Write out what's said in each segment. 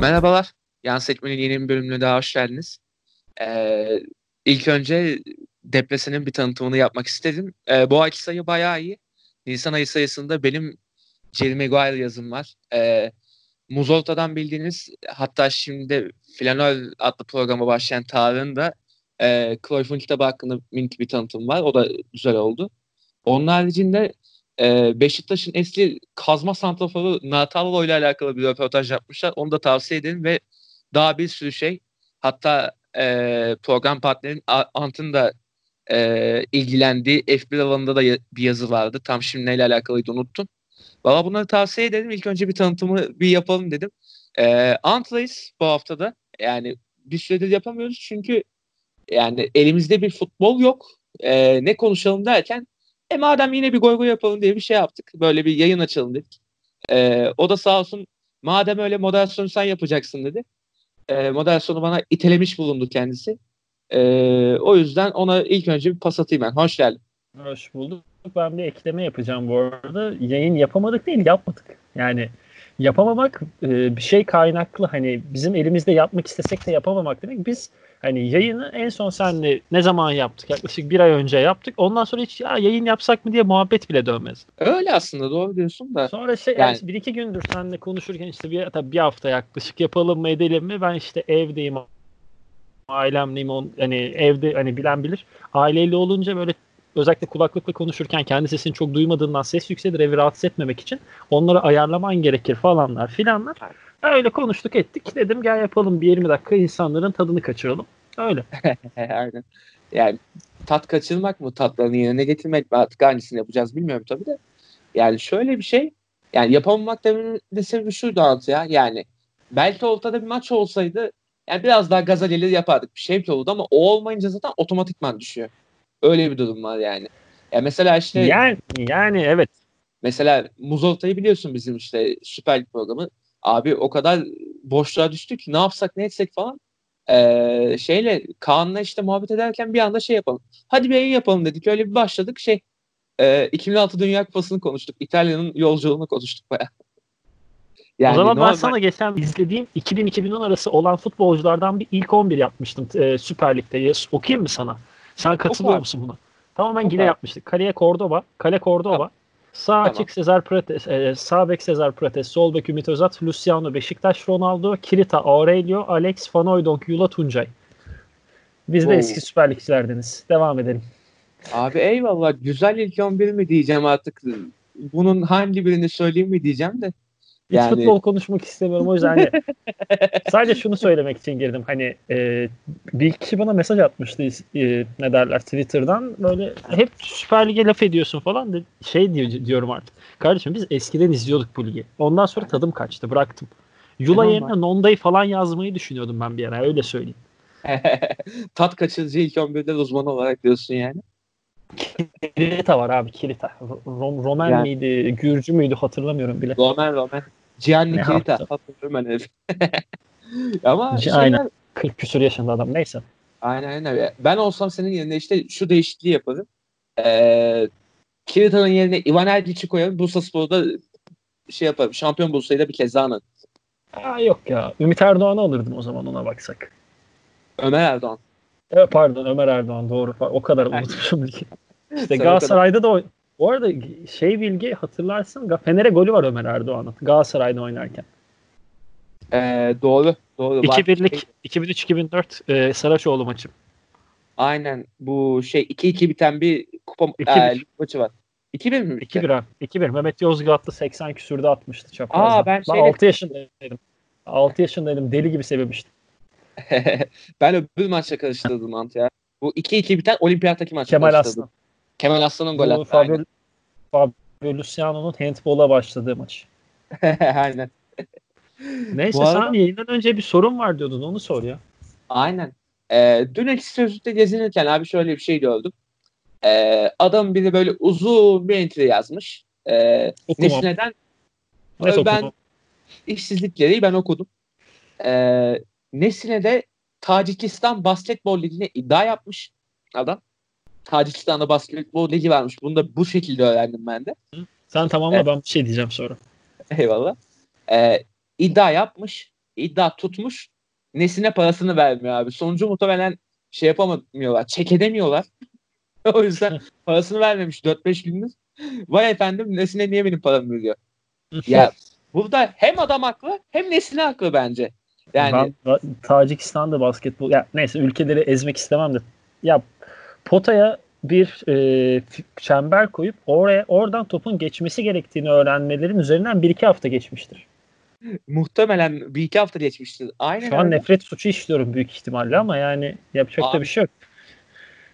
Merhabalar. Yan Seçmen'in yeni bir bölümüne daha hoş geldiniz. Ee, ilk önce depresenin bir tanıtımını yapmak istedim. Ee, bu ayki sayı bayağı iyi. Nisan ayı sayısında benim Jerry Maguire yazım var. Ee, Muzolta'dan bildiğiniz hatta şimdi Flanör adlı programa başlayan Tarık'ın da e, Cruyff'un kitabı hakkında minik bir tanıtım var. O da güzel oldu. Onun haricinde e, Beşiktaş'ın eski kazma santraforu Natallo ile alakalı bir röportaj yapmışlar. Onu da tavsiye ederim ve daha bir sürü şey. Hatta e, program partnerin Ant'ın da e, ilgilendiği F1 alanında da bir yazı vardı. Tam şimdi neyle alakalıydı unuttum. Valla bunları tavsiye ederim. İlk önce bir tanıtımı bir yapalım dedim. E, Ant'layız bu haftada. Yani bir süredir yapamıyoruz çünkü yani elimizde bir futbol yok. E, ne konuşalım derken e madem yine bir goy goy yapalım diye bir şey yaptık. Böyle bir yayın açalım dedik. E, o da sağ olsun madem öyle moderasyonu sen yapacaksın dedi. E, moderasyonu bana itelemiş bulundu kendisi. E, o yüzden ona ilk önce bir pas atayım ben. Hoş geldin. Hoş bulduk. Ben bir ekleme yapacağım bu arada. Yayın yapamadık değil yapmadık. Yani yapamamak e, bir şey kaynaklı. Hani bizim elimizde yapmak istesek de yapamamak demek. Biz Hani yayını en son senle ne zaman yaptık? Yaklaşık bir ay önce yaptık. Ondan sonra hiç ya yayın yapsak mı diye muhabbet bile dönmez. Öyle aslında doğru diyorsun da. Sonra şey yani, yani bir iki gündür seninle konuşurken işte bir, tabii bir hafta yaklaşık yapalım mı edelim mi? Ben işte evdeyim ailemleyim on, hani evde hani bilen bilir. Aileyle olunca böyle özellikle kulaklıkla konuşurken kendi sesini çok duymadığından ses yükselir evi rahatsız etmemek için onları ayarlaman gerekir falanlar filanlar. Öyle konuştuk ettik. Dedim gel yapalım bir 20 dakika insanların tadını kaçıralım. Öyle. Aynen. Yani tat kaçırmak mı tatlarını yerine getirmek mi artık hangisini yapacağız bilmiyorum tabii de. Yani şöyle bir şey yani yapamamak dememin de sebebi şuydu altı ya yani belki ortada bir maç olsaydı yani biraz daha gaza gelir yapardık bir şey olurdu ama o olmayınca zaten otomatikman düşüyor. Öyle bir durum var yani. Ya mesela işte yani yani evet. Mesela Muzolta'yı biliyorsun bizim işte Süper Lig programı. Abi o kadar boşluğa düştük ki ne yapsak ne etsek falan. Ee, şeyle Kaan'la işte muhabbet ederken bir anda şey yapalım. Hadi bir yayın yapalım dedik. Öyle bir başladık. Şey e, 2006 Dünya Kupası'nı konuştuk. İtalya'nın yolculuğunu konuştuk baya. Yani o zaman normal... ben sana geçen izlediğim 2000-2010 arası olan futbolculardan bir ilk 11 yapmıştım e, Süper Lig'de. Okuyayım mı sana? Sen katılıyor musun buna? Tamamen yine yapmıştık. Kaleye Cordoba, kale Cordoba. Sağ tamam. açık Sezar Prates, e, sağ bek Sezar Prates, sol bek Ümit Özat, Luciano Beşiktaş, Ronaldo, Kirita, Aurelio, Alex, Fanoydonk, Yula Tuncay. Biz de Oo. eski Süper Ligçilerdeniz. Devam edelim. Abi eyvallah. Güzel ilk 11 mi diyeceğim artık. Bunun hangi birini söyleyeyim mi diyeceğim de. Hiç yani... futbol konuşmak istemiyorum. O yüzden hani sadece şunu söylemek için girdim. Hani e, bir kişi bana mesaj atmıştı e, ne derler Twitter'dan. Böyle hep Süper Lig'e laf ediyorsun falan. De, şey diyor, diyorum artık. Kardeşim biz eskiden izliyorduk bu ligi. Ondan sonra tadım kaçtı. Bıraktım. Yula yerine Nonda'yı falan yazmayı düşünüyordum ben bir ara. Öyle söyleyeyim. Tat kaçırıcı ilk 11'de uzman olarak diyorsun yani. Kirita var abi Kirita. Rom, Roman yani, miydi, Gürcü müydü hatırlamıyorum bile. Roman Roman. Gianni ne Kirita. Ama şeyler... Aynen. 40 küsur yaşında adam neyse. Aynen aynen. Ben olsam senin yerine işte şu değişikliği yaparım. Ee, Kirita'nın yerine Ivan Erlic'i koyarım. Bursa Spor'da şey yaparım. Şampiyon Bursa'yı da bir kez daha anın. Aa, yok ya. Ümit Erdoğan'ı alırdım o zaman ona baksak. Ömer Erdoğan. Evet pardon Ömer Erdoğan doğru. O kadar unutmuşum. İşte Galatasaray'da da bu arada şey bilgi hatırlarsın Fener'e golü var Ömer Erdoğan'ın Galatasaray'da oynarken. Ee, doğru. doğru. 2001'lik 2003-2004 e, Saraçoğlu maçı. Aynen. Bu şey 2-2 biten bir kupa e, maçı var. 2-1 mi? 2-1 abi. 2-1. Mehmet Yozgatlı 80 küsürde atmıştı çaprazda. Aa ben, ben 6 yaşındaydım. 6 yaşındaydım. Deli gibi sevemiştim. ben öbür maçla karıştırdım Ant ya. Bu 2-2 biten olimpiyattaki maçla Kemal Aslan. Kemal Aslan'ın gol attı. Fabio, Fabio Luciano'nun handball'a başladığı maç. aynen. Neyse arada... sen yayından önce bir sorun var diyordun onu sor ya. Aynen. Ee, dün eksi sözlükte gezinirken abi şöyle bir şey gördüm. Ee, adam biri böyle uzun bir entry yazmış. Ee, Okumam. neden? Neyse, ben okudum. işsizlikleri ben okudum. Ee, Nesine de Tacikistan Basketbol Ligi'ne iddia yapmış adam. Tacikistan'da basketbol ligi varmış. Bunu da bu şekilde öğrendim ben de. Sen tamamla evet. ben bir şey diyeceğim sonra. Eyvallah. Ee, iddia yapmış. iddia tutmuş. Nesine parasını vermiyor abi. Sonucu muhtemelen şey yapamıyorlar. Çek edemiyorlar. o yüzden parasını vermemiş 4-5 gündür. Vay efendim Nesine niye benim paramı veriyor? ya burada hem adam haklı hem Nesine haklı bence. Yani ben, Tacikistan'da basketbol ya neyse ülkeleri ezmek istemem de ya potaya bir e, çember koyup oraya oradan topun geçmesi gerektiğini öğrenmelerin üzerinden bir iki hafta geçmiştir. Muhtemelen bir iki hafta geçmiştir. Aynen Şu an öyle. nefret suçu işliyorum büyük ihtimalle ama yani yapacak abi, da bir şey yok.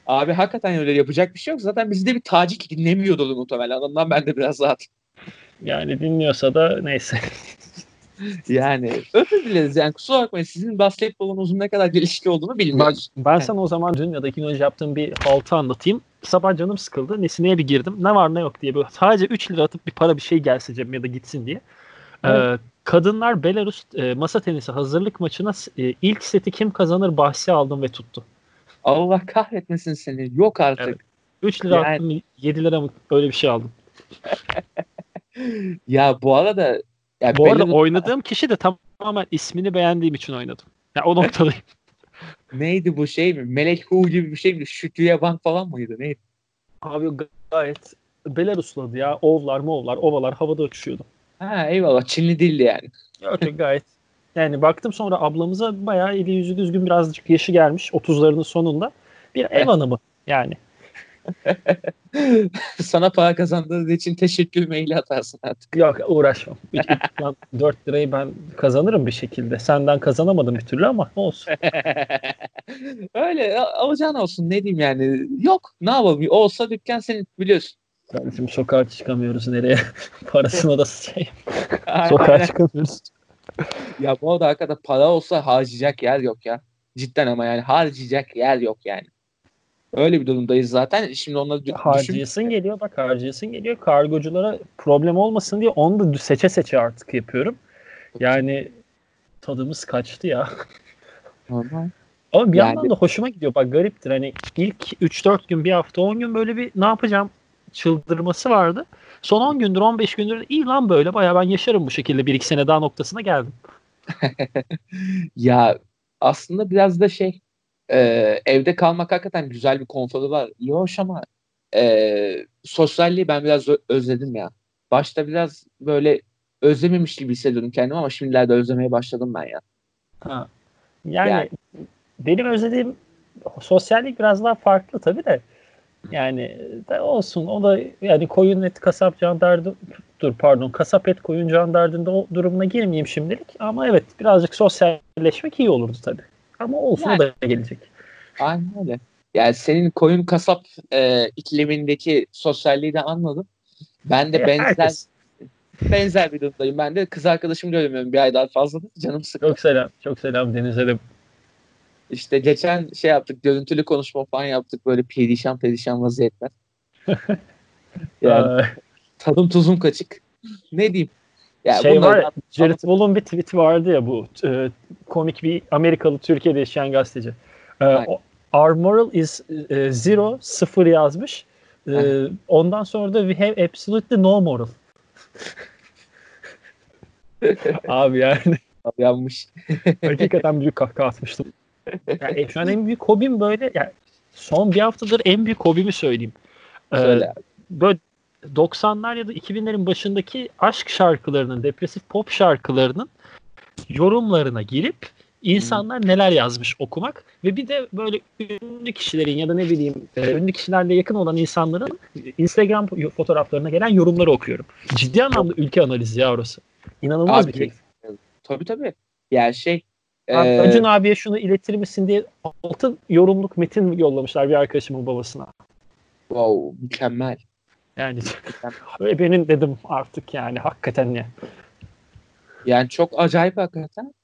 Abi hakikaten öyle yapacak bir şey yok. Zaten bizde bir Tacik dinlemiyordu muhtemelen. Ondan ben de biraz rahat. Yani dinliyorsa da neyse. yani özür dileriz yani kusura bakmayın sizin basketbolunuzun ne kadar gelişki olduğunu bilmiyoruz. Bak, ben sana o zaman dün ya da iki gün önce yaptığım bir haltı anlatayım. Sabah canım sıkıldı. Nesineye bir girdim. Ne var ne yok diye böyle sadece 3 lira atıp bir para bir şey gelse cebime ya da gitsin diye. Evet. Ee, kadınlar Belarus e, masa tenisi hazırlık maçına e, ilk seti kim kazanır bahsi aldım ve tuttu. Allah kahretmesin seni. Yok artık. Evet. 3 lira yani... attım 7 lira mı öyle bir şey aldım. ya bu arada ya bu arada oynadığım kişi de tamamen ismini beğendiğim için oynadım. Ya yani o noktadayım. Neydi bu şey mi? Melek Hu gibi bir şey mi? Şükrüye Bank falan mıydı? Neydi? Abi gayet Belarus'ladı ya. Ovlar, movlar, ovalar havada uçuşuyordu. Ha eyvallah. Çinli değildi yani. Yok gayet. Yani baktım sonra ablamıza bayağı eli yüzü düzgün birazcık yaşı gelmiş. 30'larının sonunda. Bir ev hanımı yani. Sana para kazandığı için teşekkür maili atarsın artık. Yok uğraşmam. 4 lirayı ben kazanırım bir şekilde. Senden kazanamadım bir türlü ama olsun. Öyle alacağın olsun ne diyeyim yani. Yok ne yapalım olsa dükkan senin biliyorsun. Kardeşim sokağa çıkamıyoruz nereye? Parasına da şey. sokağa çıkamıyoruz. ya bu arada hakikaten para olsa harcayacak yer yok ya. Cidden ama yani harcayacak yer yok yani. Öyle bir durumdayız zaten. Şimdi onları düşün. Harcayasın geliyor bak harcayasın geliyor. Kargoculara problem olmasın diye onu da seçe seçe artık yapıyorum. Yani tadımız kaçtı ya. Normal. Ama bir yani... yandan da hoşuma gidiyor. Bak gariptir. Hani ilk 3-4 gün, bir hafta, 10 gün böyle bir ne yapacağım çıldırması vardı. Son 10 gündür, 15 gündür iyi lan böyle. Baya ben yaşarım bu şekilde. 1-2 sene daha noktasına geldim. ya aslında biraz da şey e, evde kalmak hakikaten güzel bir konforu var. İyi hoş ama e, sosyalliği ben biraz özledim ya. Başta biraz böyle özlememiş gibi hissediyordum kendimi ama şimdilerde özlemeye başladım ben ya. Ha. Yani, yani benim özlediğim sosyallik biraz daha farklı tabii de. Yani de olsun o da yani koyun et kasap can derdi dur pardon kasap et koyun can derdinde o durumuna girmeyeyim şimdilik ama evet birazcık sosyalleşmek iyi olurdu tabii. Ama olsun yani, o da gelecek. Aynen öyle. Yani senin koyun kasap e, iklimindeki sosyalliği de anladım. Ben de benzer Herkes. benzer bir durumdayım. Ben de kız arkadaşım görmüyorum bir ay daha fazla. Canım sıkıyor. Çok selam. Çok selam Deniz'e de. İşte geçen şey yaptık. Görüntülü konuşma falan yaptık. Böyle perişan perişan vaziyetler. yani tadım tuzum kaçık. Ne diyeyim? Yani şey var ya, Jared Wall'un bir tweet vardı ya bu e, komik bir Amerikalı Türkiye'de yaşayan gazeteci. E, Our moral is e, zero, sıfır yazmış. E, ondan sonra da we have absolutely no moral. Abi yani. Abi yanmış. Hakikaten büyük kahkaha atmıştım. Yani şu an en büyük hobim böyle yani son bir haftadır en büyük hobimi söyleyeyim. Ee, böyle 90'lar ya da 2000'lerin başındaki aşk şarkılarının, depresif pop şarkılarının yorumlarına girip insanlar hmm. neler yazmış okumak ve bir de böyle ünlü kişilerin ya da ne bileyim e, ünlü kişilerle yakın olan insanların Instagram fotoğraflarına gelen yorumları okuyorum. Ciddi anlamda ülke analizi ya orası. İnanılmaz Abi, bir keyif. Tabii tabii. Yani şey Abi, ee, Acun abiye şunu iletir misin diye altı yorumluk metin yollamışlar bir arkadaşımın babasına. Wow mükemmel. Yani ve benim dedim artık yani hakikaten ne. Yani çok acayip hakikaten.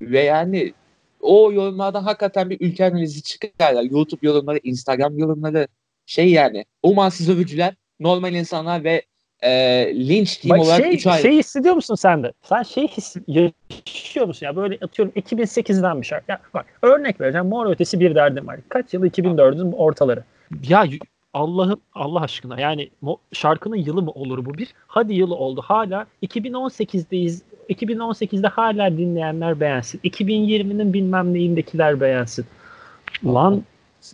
Ve yani o yorumlarda hakikaten bir ülke analizi çıkar. YouTube yorumları, Instagram yorumları şey yani umansız övücüler, normal insanlar ve e, linç team Bak olarak şey, üç ayrı. Şey hissediyor musun sen de? Sen şey his, yaşıyor musun ya? Böyle atıyorum 2008'den bir şarkı. Ya bak örnek vereceğim. Mor ötesi bir derdim var. Kaç yılı? 2004'ün ortaları. Ya Allah'ım Allah aşkına yani şarkının yılı mı olur bu bir? Hadi yılı oldu. Hala 2018'deyiz. 2018'de hala dinleyenler beğensin. 2020'nin bilmem neyindekiler beğensin. Lan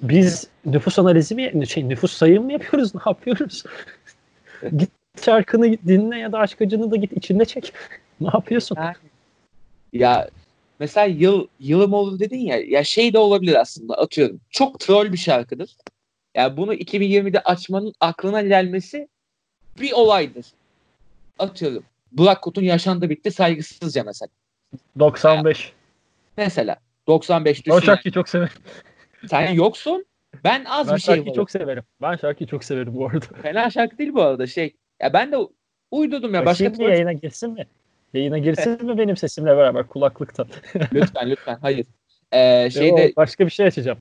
biz nüfus analizi mi, şey, nüfus sayım mı yapıyoruz? Ne yapıyoruz? git şarkını dinle ya da aşk acını da git içinde çek. ne yapıyorsun? Yani, ya mesela yıl yılım oldu dedin ya ya şey de olabilir aslında atıyorum. Çok troll bir şarkıdır. Yani bunu 2020'de açmanın aklına gelmesi bir olaydır. Atıyorum. Kut'un yaşandı bitti saygısızca mesela. 95. Yani, mesela 95 düşün. O şarkıyı yani. çok severim. Sen yoksun. Ben az ben bir şey şarkıyı çok severim. Ben şarkıyı çok severim bu arada. Fena şarkı değil bu arada şey. Ya ben de uydurdum ya. Başka bir yayına girsin mi? Yayına girsin mi benim sesimle beraber kulaklıktan? lütfen lütfen hayır. Ee, şeyde Yo, başka bir şey açacağım.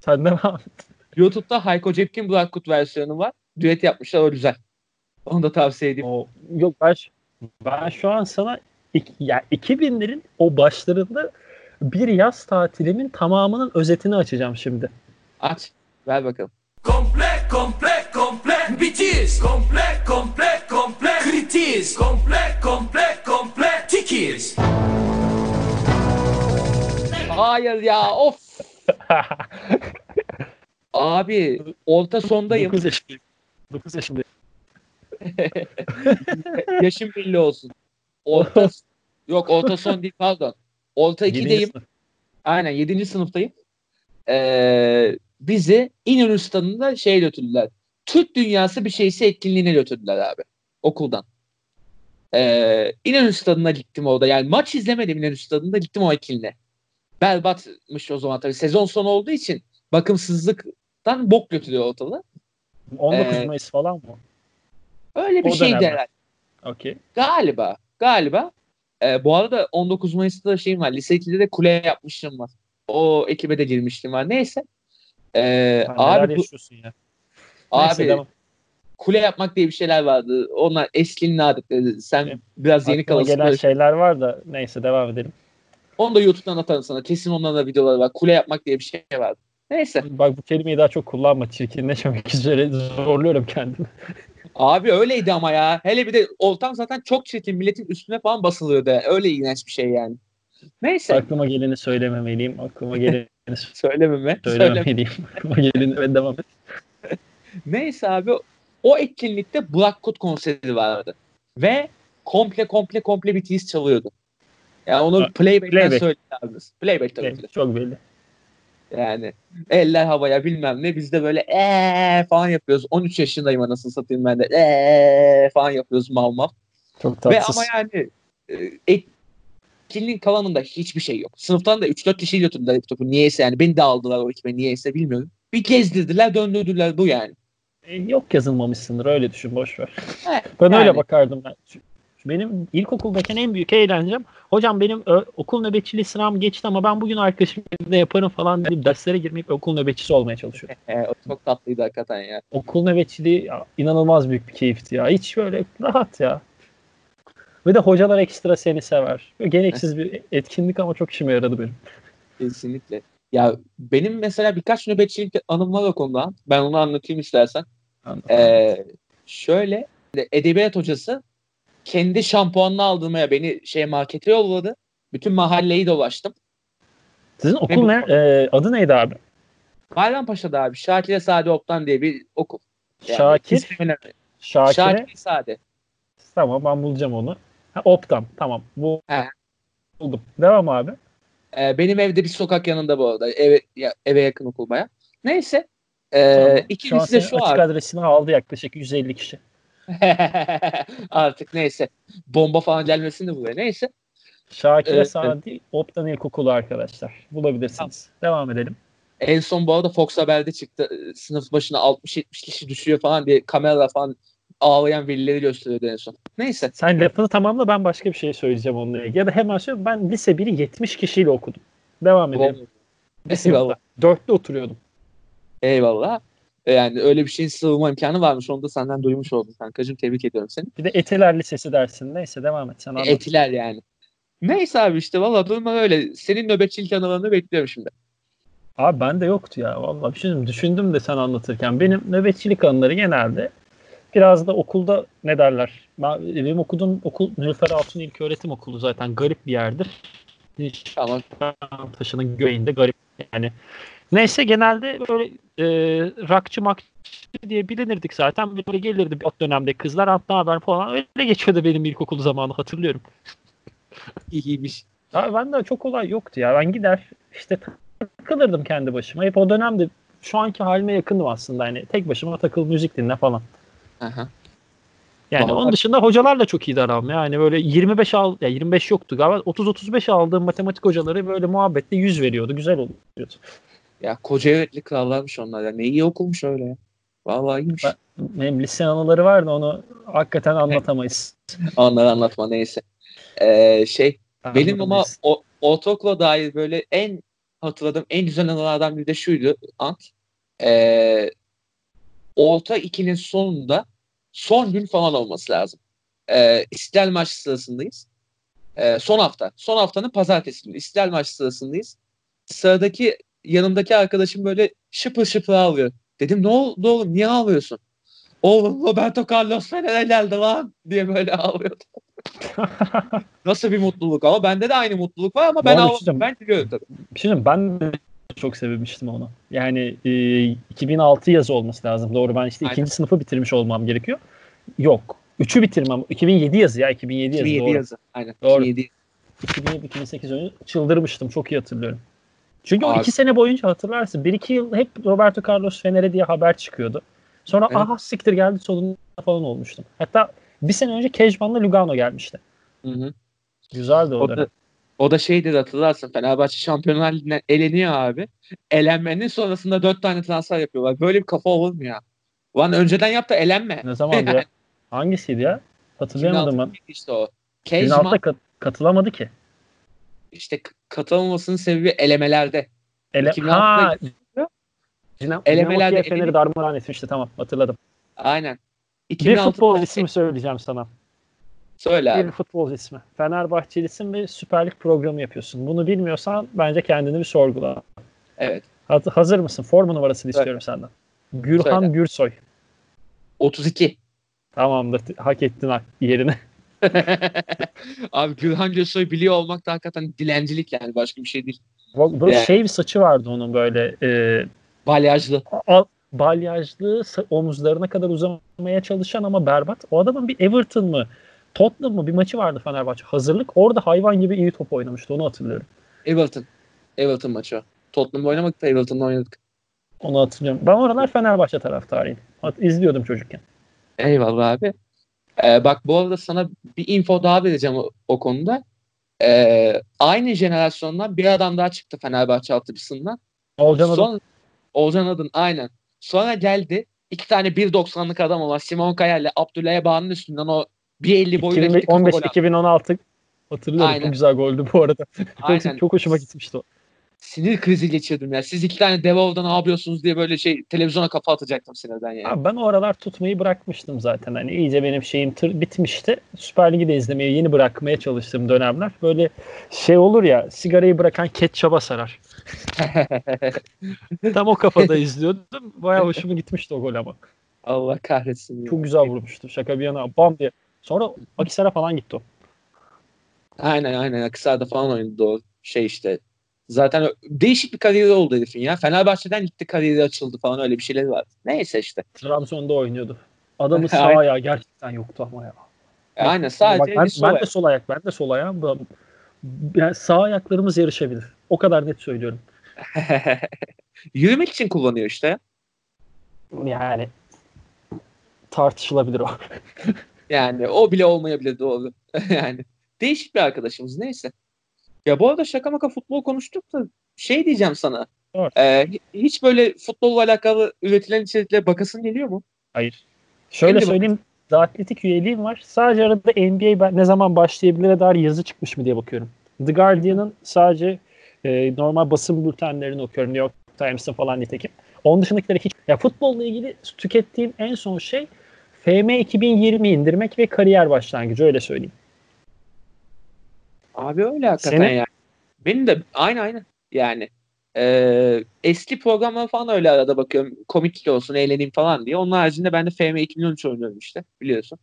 Sen devam et. YouTube'da Hayko Cepkin Black Kut versiyonu var. Düet yapmışlar o güzel. Onu da tavsiye edeyim. O, yok ben, ben şu an sana ya 2000'lerin o başlarında bir yaz tatilimin tamamının özetini açacağım şimdi. Aç. Ver bakalım. Komple, komple, komple, bitiz. Komple, komple, komple, kritiz. Komple, komple, komple, tikiz. Hayır ya of. Abi orta sondayım. 9 yaşındayım. 9 yaşındayım. Yaşım belli olsun. Orta yok orta son değil pardon. Orta 2'deyim. Aynen 7. sınıftayım. Ee, bizi İnönü stadında şey götürdüler. Türk dünyası bir şeysi etkinliğine götürdüler abi. Okuldan. Ee, İnönü stadına gittim orada. Yani maç izlemedim İnönü stadında gittim o etkinliğe. Berbatmış o zaman tabii. Sezon sonu olduğu için bakımsızlıktan bok götürüyor ortalığı. 19 ee, Mayıs falan mı? Öyle bir şey herhalde. Okay. Galiba. Galiba. Ee, bu arada 19 Mayıs'ta da şeyim var. Lise 2'de de kule yapmışım var. O ekibe de girmiştim var. Neyse. Ee, abi bu, ya. Abi Neyse, kule yapmak diye bir şeyler vardı. Onlar eskinin adetleri. Sen evet. biraz yeni kalırsın. gelen şeyler var da neyse devam edelim. Onu da YouTube'dan atarım sana. Kesin onların da videoları var. Kule yapmak diye bir şey vardı. Neyse. Bak bu kelimeyi daha çok kullanma. Çirkinleşmemek üzere zorluyorum kendimi. Abi öyleydi ama ya. Hele bir de oltam zaten çok çirkin. Milletin üstüne falan basılıyordu. Öyle iğrenç bir şey yani. Neyse. Aklıma geleni söylememeliyim. Aklıma geleni Söylememe. söylememeliyim. Aklıma geleni ve devam et. Neyse abi o etkinlikte Black Kut konseri vardı. Ve komple komple komple bir tease çalıyordu. Yani onu playback'ten playback. söyledi Playback tabii ki. Çok belli. Yani eller havaya bilmem ne biz de böyle eee falan yapıyoruz. 13 yaşındayım anasını satayım ben de eee falan yapıyoruz mal mal. Çok tatsız. Ve ama yani e, etkinliğin kalanında hiçbir şey yok. Sınıftan da 3-4 kişi götürdüler topu. Niyeyse yani beni de aldılar o ekibe niyeyse bilmiyorum. Bir gezdirdiler döndürdüler bu yani. E, yok yazılmamışsındır öyle düşün boş ver. Ben yani. öyle bakardım ben. Benim ilkokuldayken en büyük eğlencem hocam benim ö, okul nöbetçiliği sınavım geçti ama ben bugün arkadaşım ne yaparım falan deyip derslere girmeyip okul nöbetçisi olmaya çalışıyorum. o çok tatlıydı hakikaten ya. Okul nöbetçiliği ya, inanılmaz büyük bir keyifti ya. Hiç böyle rahat ya. Ve de hocalar ekstra seni sever. Gereksiz bir etkinlik ama çok işime yaradı benim. Kesinlikle. Ya benim mesela birkaç nöbetçilik anım var o konuda. Ben onu anlatayım istersen. Ee, şöyle edebiyat hocası kendi şampuanını aldırmaya beni şey markete yolladı. Bütün mahalleyi dolaştım. Sizin okul ne? Ee, adı neydi abi? Bayrampaşa'da abi. Şakir Sade Optan diye bir okul. Yani Şakir? Şakir. Şakir Sade. Tamam ben bulacağım onu. Ha, Optam tamam. Bu He. buldum. Devam abi. Ee, benim evde bir sokak yanında bu arada. Eve, ya, eve yakın okul baya. Neyse. Ee, tamam. İkincisi de şu açık abi. adresini aldı yaklaşık 150 kişi. Artık neyse. Bomba falan gelmesin de buraya. Neyse. Şakir ee, Sadi Optan İlkokulu arkadaşlar. Bulabilirsiniz. Tamam. Devam edelim. En son bu arada Fox Haber'de çıktı. Sınıf başına 60-70 kişi düşüyor falan diye kamera falan ağlayan velileri gösteriyordu en son. Neyse. Sen lafını tamamla ben başka bir şey söyleyeceğim onunla ilgili. Ya da hemen söyle ben lise 1'i 70 kişiyle okudum. Devam edelim. Eyvallah. Dörtlü oturuyordum. Eyvallah. E, yani öyle bir şeyin sığınma imkanı varmış. Onu da senden duymuş oldum kankacığım. Tebrik ediyorum seni. Bir de Etiler Lisesi dersin. Neyse devam et. Sen anlat. Etiler yani. Neyse abi işte valla durma öyle. Senin nöbetçilik anılarını bekliyorum şimdi. Abi ben de yoktu ya. Valla bir şey düşündüm de sen anlatırken. Benim nöbetçilik anıları genelde biraz da okulda ne derler? Ben, benim okuduğum okul Nilüfer Altun İlk Öğretim Okulu zaten garip bir yerdir. Tamam. Taşının göğeğinde garip yani. Neyse genelde böyle e, rakçı makçı diye bilinirdik zaten. Böyle gelirdi o dönemde kızlar hatta haber falan öyle geçiyordu benim ilkokul zamanı hatırlıyorum. İyiymiş. Abi ben de çok olay yoktu ya. Ben gider işte takılırdım kendi başıma. Hep o dönemde şu anki halime yakındım aslında. Yani tek başıma takıl müzik dinle falan. Aha. Yani Vallahi... onun dışında hocalar da çok iyi aram. Yani böyle 25 al ya 25 yoktu galiba. 30 35 aldığım matematik hocaları böyle muhabbette 100 veriyordu. Güzel oluyordu. Ya koca evetli krallarmış onlar ya. Ne iyi okulmuş öyle ya. Vallahi iyiymiş. Ben, benim lise anıları var da onu hakikaten anlatamayız. Onları anlatma neyse. Ee, şey benim ama o, ortaokula dair böyle en hatırladığım en güzel anılardan biri de şuydu Ant. Ee, orta ikinin sonunda son gün falan olması lazım. Ee, İstiklal maçı sırasındayız. Ee, son hafta. Son haftanın pazartesi günü. İstiklal maçı sırasındayız. Sıradaki yanımdaki arkadaşım böyle şıpır şıpır ağlıyor. Dedim ne oldu oğlum niye ağlıyorsun? Oğlum Roberto Carlos Fener'e geldi lan diye böyle ağlıyordu. Nasıl bir mutluluk ama bende de aynı mutluluk var ama ben. Şey ben biliyorum tabii. Bir şey ben de çok sevmiştim onu. Yani e, 2006 yazı olması lazım. Doğru ben işte Aynen. ikinci sınıfı bitirmiş olmam gerekiyor. Yok. Üçü bitirmem. 2007 yazı ya. 2007 yazı. 2007 doğru. yazı. Aynen. Doğru. 2007. 2007-2008 önce çıldırmıştım. Çok iyi hatırlıyorum. Çünkü Abi. o iki sene boyunca hatırlarsın. Bir iki yıl hep Roberto Carlos Fener'e diye haber çıkıyordu. Sonra evet. aha siktir geldi sonunda falan olmuştum. Hatta bir sene önce Kejman'la Lugano gelmişti. Hı hı. Güzeldi o, o dönem. Da, o da şeydi hatırlarsın Fenerbahçe Şampiyonlar Ligi'nden eleniyor abi. Elenmenin sonrasında dört tane transfer yapıyorlar. Böyle bir kafa olur mu ya? Ulan önceden yap da elenme. Ne zaman ya? Hangisiydi ya? Hatırlayamadım ben. İşte o. Kejman. Kat- katılamadı ki. İşte katılamamasının sebebi elemelerde. Ele ha. Elemelerde Fener'i darmadağın etmişti tamam hatırladım. Aynen. Bir futbol ismi söyleyeceğim sana. Söyle abi. Bir futbol ismi. Fenerbahçelisin ve Süper Lig programı yapıyorsun. Bunu bilmiyorsan bence kendini bir sorgula. Evet. Hazır mısın? Forma numarasını Söyle. istiyorum senden. Gürhan Söyle. Gürsoy. 32. Tamamdır. Hak ettin yerini. Abi Gürhan Gürsoy biliyor olmak da hakikaten dilencilik yani başka bir şey değil. Böyle yani. şey bir saçı vardı onun böyle. E, balyajlı. A, balyajlı omuzlarına kadar uzamaya çalışan ama berbat. O adamın bir Everton mı Tottenham mı bir maçı vardı Fenerbahçe. Hazırlık. Orada hayvan gibi iyi top oynamıştı. Onu hatırlıyorum. Everton. Everton maçı. Tottenham'da oynamadık da Everton'da oynadık. Onu hatırlıyorum. Ben oralar Fenerbahçe taraftarıyım. İzliyordum çocukken. Eyvallah abi. Ee, bak bu arada sana bir info daha vereceğim o, o konuda. Ee, aynı jenerasyondan bir adam daha çıktı Fenerbahçe altyapısından. Olcan Son, Adın. Olcan Adın aynen. Sonra geldi iki tane 1.90'lık adam olan Simon Kaya ile Abdülay Bağ'ın üstünden o 1.50 boyuyla 2015 2016 hatırlıyorum Aynen. çok güzel goldü bu arada. Aynen. çok hoşuma gitmişti o. Sinir krizi geçirdim ya. Siz iki tane Devov'da ne yapıyorsunuz diye böyle şey televizyona kafa atacaktım sinirden yani. Abi ben o aralar tutmayı bırakmıştım zaten. Hani iyice benim şeyim tır bitmişti. Süper Lig'i de izlemeyi yeni bırakmaya çalıştığım dönemler. Böyle şey olur ya sigarayı bırakan ketçaba sarar. Tam o kafada izliyordum. Bayağı hoşuma gitmişti o gol ama. Allah kahretsin. Çok ya. güzel vurmuştu. Şaka bir yana. Bam diye. Sonra Akisar'a falan gitti o. Aynen aynen. Akisar'da falan oynadı o şey işte. Zaten değişik bir kariyeri oldu herifin ya. Fenerbahçe'den gitti kariyeri açıldı falan öyle bir şeyler var. Neyse işte. Trabzon'da oynuyordu. Adamın sağ ayağı gerçekten yoktu ama ya. Aynen sadece Bak, ben, ben de sol ayak. Ben de sol ayağım. Yani sağ ayaklarımız yarışabilir. O kadar net söylüyorum. Yürümek için kullanıyor işte. Yani tartışılabilir o. Yani o bile olmayabilir doğru. yani değişik bir arkadaşımız neyse. Ya bu arada şaka maka futbol konuştuk da şey diyeceğim sana. Evet. E, hiç böyle futbolla alakalı üretilen içeriklere bakasın geliyor mu? Hayır. Şöyle Şimdi söyleyeyim. The Athletic üyeliğim var. Sadece arada NBA ne zaman başlayabilire dair yazı çıkmış mı diye bakıyorum. The Guardian'ın sadece e, normal basın bültenlerini okuyorum. New York Times'ın falan nitekim. Onun dışındakileri hiç... Ya futbolla ilgili tükettiğim en son şey FM 2020 indirmek ve kariyer başlangıcı öyle söyleyeyim. Abi öyle hakikaten Senin? yani. Benim de aynı aynı yani. Ee, eski programlar falan öyle arada bakıyorum. Komik olsun, eğleneyim falan diye. Onun haricinde ben de FM 2013 oynuyorum işte biliyorsun.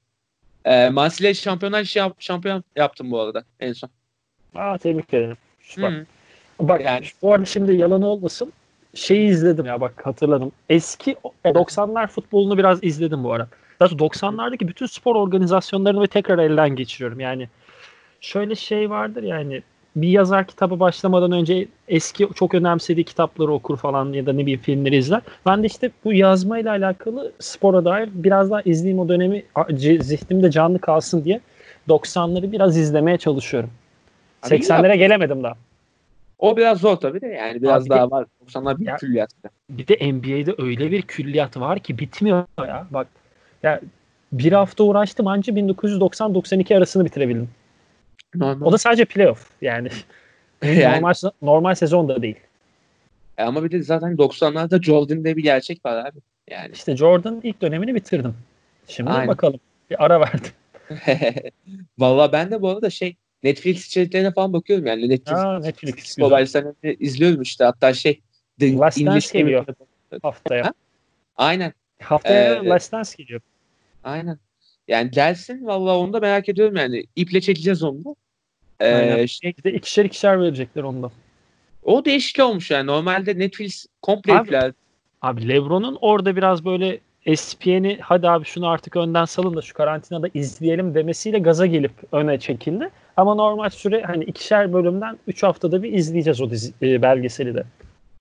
Ee, Marsilya şampiyonlar şamp şampiyon yaptım bu arada en son. Aa tebrik ederim. Süper. Hmm. Bak yani. bu arada şimdi yalan olmasın. Şeyi izledim ya bak hatırladım. Eski 90'lar futbolunu biraz izledim bu ara. Daha 90'lardaki bütün spor organizasyonlarını ve tekrar elden geçiriyorum. Yani şöyle şey vardır yani bir yazar kitabı başlamadan önce eski çok önemsediği kitapları okur falan ya da ne bileyim filmleri izler. Ben de işte bu yazmayla alakalı spora dair biraz daha izleyeyim o dönemi zihnimde canlı kalsın diye 90'ları biraz izlemeye çalışıyorum. 80'lere gelemedim daha. O biraz zor tabii de yani biraz Abi daha de, var. 90'lar bir ya, külliyat. Bir de NBA'de öyle bir külliyat var ki bitmiyor ya. Bak ya bir hafta uğraştım anca 1990-92 arasını bitirebildim. Normal. O da sadece playoff yani. yani. Normal, normal sezon da değil. E ama bir de zaten 90'larda Jordan'da bir gerçek var abi. Yani. İşte Jordan ilk dönemini bitirdim. Şimdi Aynen. bakalım. Bir ara verdim. Vallahi ben de bu arada şey Netflix içeriklerine falan bakıyorum yani. Netflix, Aa, Netflix Mobile izliyorum işte. Hatta şey The Last Dance geliyor haftaya. Ha? Aynen. Haftaya ee, Last Dance geliyor. Aynen. Yani gelsin vallahi onu da merak ediyorum yani. İple çekeceğiz onu da. Ee, şey, bir de ikişer ikişer verecekler onda. O değişik olmuş yani. Normalde Netflix komple abi. Abi Lebron'un orada biraz böyle ESPN'i hadi abi şunu artık önden salın da şu karantinada izleyelim demesiyle gaza gelip öne çekildi. Ama normal süre hani ikişer bölümden 3 haftada bir izleyeceğiz o dizi, e, belgeseli de.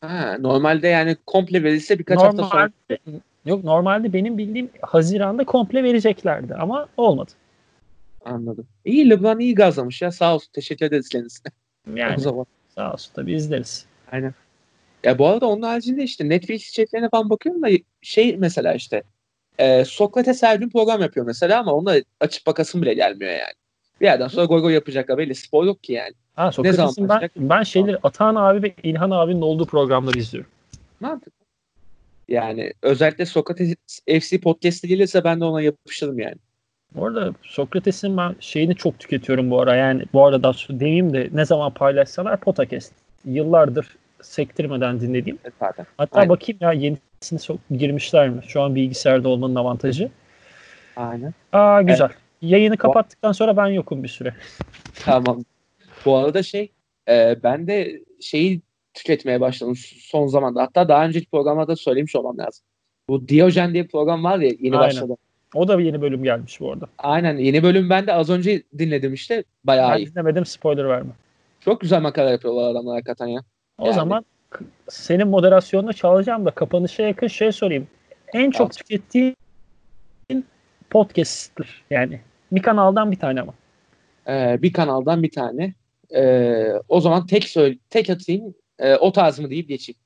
Ha, normalde yani komple verilse birkaç normalde, hafta sonra. Yok normalde benim bildiğim Haziran'da komple vereceklerdi ama olmadı. Anladım. İyi LeBron iyi gazlamış ya. Sağ olsun. Teşekkür ederiz kendisine. Yani o zaman. sağ olsun tabii izleriz. Aynen. Ya bu arada onun haricinde işte Netflix içeriklerine falan bakıyorum da şey mesela işte e, Sokrates her gün program yapıyor mesela ama ona açıp bakasım bile gelmiyor yani. Bir yerden sonra goy goy yapacak belli spor yok ki yani. Ha, ne zaman ben, ben şeyleri Atahan abi ve İlhan abinin olduğu programları izliyorum. Mantıklı. Yani özellikle Sokrates FC podcast'ı gelirse ben de ona yapışırım yani. Bu arada Sokrates'in ben şeyini çok tüketiyorum bu ara. Yani bu arada demeyeyim de ne zaman paylaşsalar podcast. Yıllardır sektirmeden dinlediğim. Evet, zaten. Hatta Aynen. bakayım ya yenisini so- girmişler mi? Şu an bilgisayarda olmanın avantajı. Aynen. Aa güzel. Evet. Yayını kapattıktan sonra ben yokum bir süre. Tamam. Bu arada şey e, ben de şeyi tüketmeye başladım son zamanda. Hatta daha önceki programlarda söylemiş olmam lazım. Bu Diyojen diye bir program var ya yeni Aynen. başladı. O da bir yeni bölüm gelmiş bu arada. Aynen yeni bölüm ben de az önce dinledim işte. Bayağı ben iyi. dinlemedim spoiler verme. Çok güzel makale yapıyorlar adamlar hakikaten ya. O yani. zaman senin moderasyonunu çalacağım da kapanışa yakın şey sorayım. En çok evet. tükettiğin podcast'tir yani. Bir kanaldan bir tane ama. Ee, bir kanaldan bir tane. Ee, o zaman tek söyle, tek atayım e, o tarz mı deyip geçeyim.